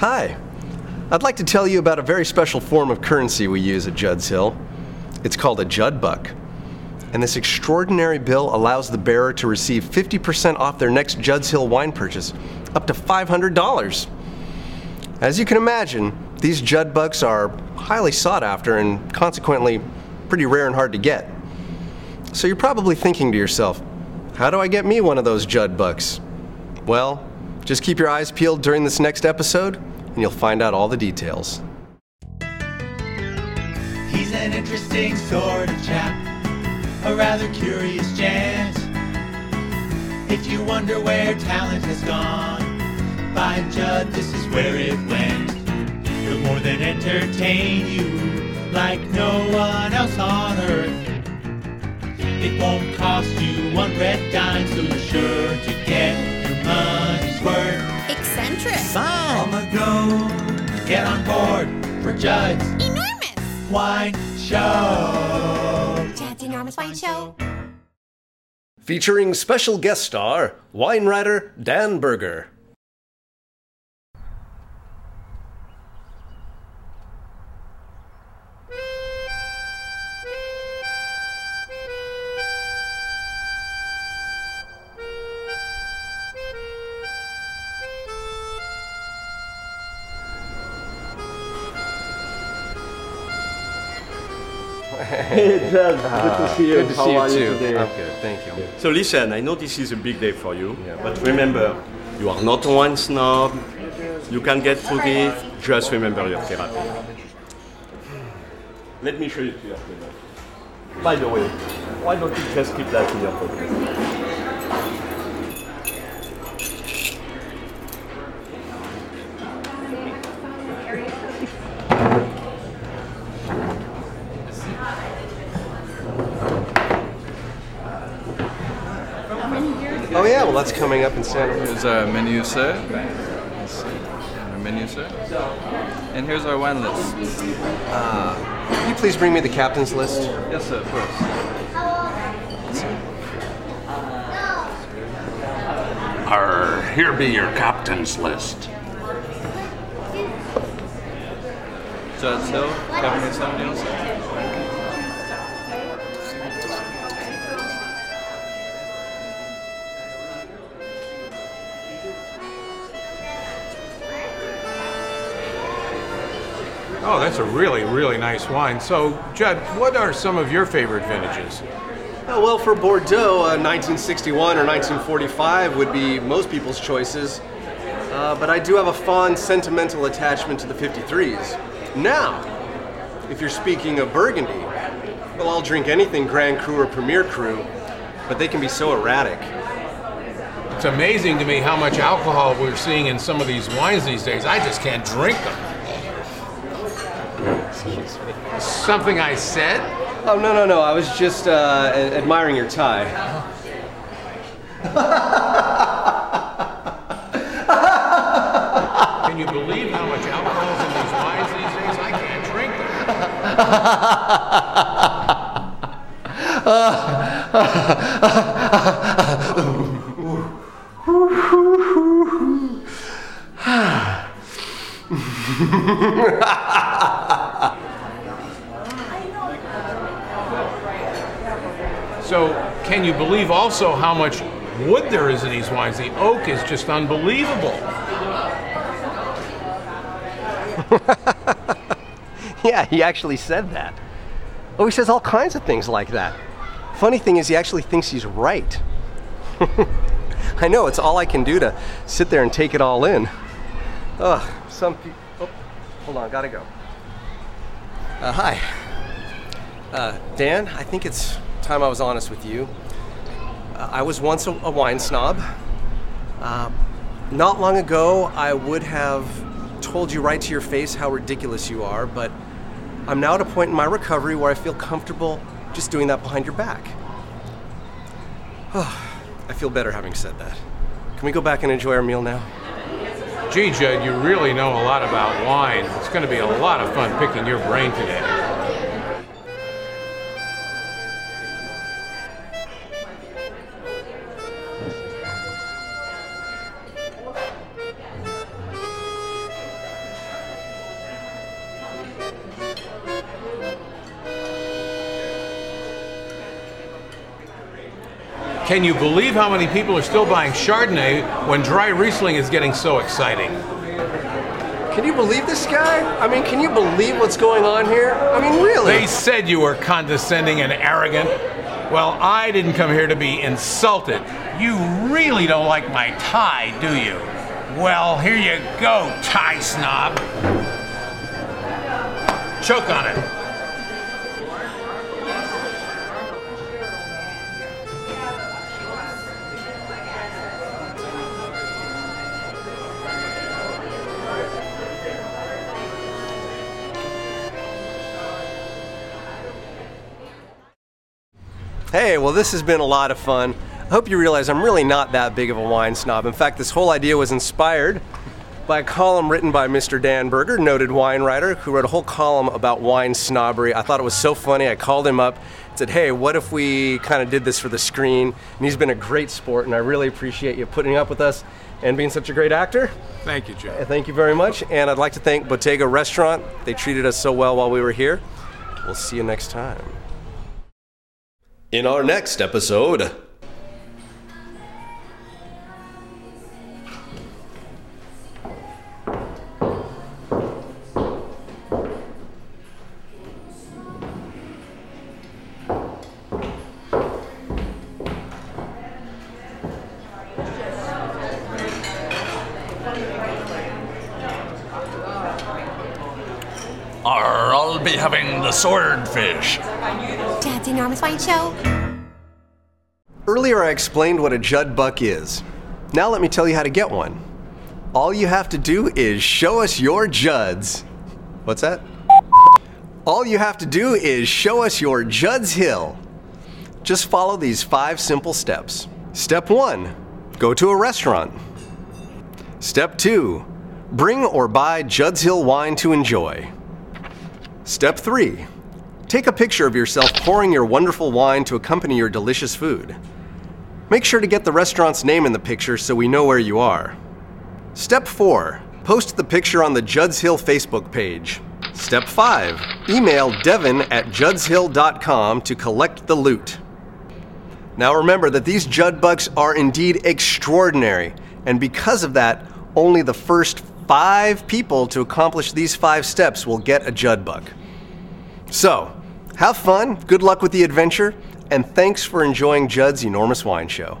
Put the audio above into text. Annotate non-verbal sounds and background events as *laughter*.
Hi. I'd like to tell you about a very special form of currency we use at Judd's Hill. It's called a Judd Buck. And this extraordinary bill allows the bearer to receive 50% off their next Judd's Hill wine purchase, up to $500. As you can imagine, these Judd Bucks are highly sought after and consequently pretty rare and hard to get. So you're probably thinking to yourself, how do I get me one of those Judd Bucks? Well, just keep your eyes peeled during this next episode, and you'll find out all the details. He's an interesting sort of chap, a rather curious gent. If you wonder where talent has gone, by Judd, this is where it went. He'll more than entertain you like no one else on earth. It won't cost you one red dime, so you're sure to get your money's worth. Eccentric. On the go, get on board for Judd's Enormous. Wine Show. Judd's Enormous Wine Show. Featuring special guest star, wine writer Dan Berger. Hey, Judd. good to ah, see you. Good to How see you are too. you today? I'm good, thank you. So listen, I know this is a big day for you, Yeah. but remember, you are not one snob. You can get through this. Just remember your therapy. Let me show you to your table. By the way, why don't you just keep that in your pocket? Oh yeah, well that's coming up in Santa Cruz. Here's our menu, sir. Let's see. Our menu, sir. And here's our wine list. Can you please bring me the captain's list? Yes, sir, of course. Arr, here be your captain's list. Judd's Hill, Cabernet Sauvignon, sir. Oh, that's a really, really nice wine. So, Judd, what are some of your favorite vintages? Oh, well, for Bordeaux, uh, 1961 or 1945 would be most people's choices. Uh, but I do have a fond sentimental attachment to the 53s. Now, if you're speaking of Burgundy, well, I'll drink anything Grand Cru or Premier Cru, but they can be so erratic. It's amazing to me how much alcohol we're seeing in some of these wines these days. I just can't drink them. Something I said? Oh, no, no, no, I was just uh, a- admiring your tie. *laughs* Can you believe how much alcohol is in these wines these days? I can't drink them. *laughs* *laughs* So, can you believe also how much wood there is in these wines? The oak is just unbelievable. *laughs* Yeah, he actually said that. Oh, he says all kinds of things like that. Funny thing is, he actually thinks he's right. *laughs* I know, it's all I can do to sit there and take it all in. Ugh, some people. Oh, hold on, gotta go. Uh, hi. Uh, Dan, I think it's time I was honest with you. Uh, I was once a, a wine snob. Uh, not long ago, I would have told you right to your face how ridiculous you are, but I'm now at a point in my recovery where I feel comfortable just doing that behind your back. Oh, *sighs* I feel better having said that. Can we go back and enjoy our meal now? Gee, Judd, you really know a lot about wine. It's going to be a lot of fun picking your brain today. Can you believe how many people are still buying Chardonnay when dry Riesling is getting so exciting? Can you believe this guy? I mean, can you believe what's going on here? I mean, really? They said you were condescending and arrogant. Well, I didn't come here to be insulted. You really don't like my tie, do you? Well, here you go, tie snob. Choke on it. Hey, well, this has been a lot of fun. I hope you realize I'm really not that big of a wine snob. In fact, this whole idea was inspired by a column written by Mr. Dan Berger, noted wine writer, who wrote a whole column about wine snobbery. I thought it was so funny. I called him up and said, Hey, what if we kind of did this for the screen? And he's been a great sport, and I really appreciate you putting up with us and being such a great actor. Thank you, Joe. Uh, thank you very much. And I'd like to thank Bottega Restaurant. They treated us so well while we were here. We'll see you next time. In our next episode. I'll be having the swordfish. Judd's Enormous Wine Show. Earlier, I explained what a Judd Buck is. Now, let me tell you how to get one. All you have to do is show us your Judds. What's that? All you have to do is show us your Judd's Hill. Just follow these five simple steps. Step one go to a restaurant. Step two bring or buy Judd's Hill wine to enjoy. Step three take a picture of yourself pouring your wonderful wine to accompany your delicious food. Make sure to get the restaurant's name in the picture so we know where you are. Step 4. Post the picture on the Judd's Hill Facebook page. Step 5. Email devin at juddshill.com to collect the loot. Now remember that these Judd Bucks are indeed extraordinary, and because of that, only the first five people to accomplish these five steps will get a Judd Buck. So, have fun, good luck with the adventure, and thanks for enjoying Judd's Enormous Wine Show.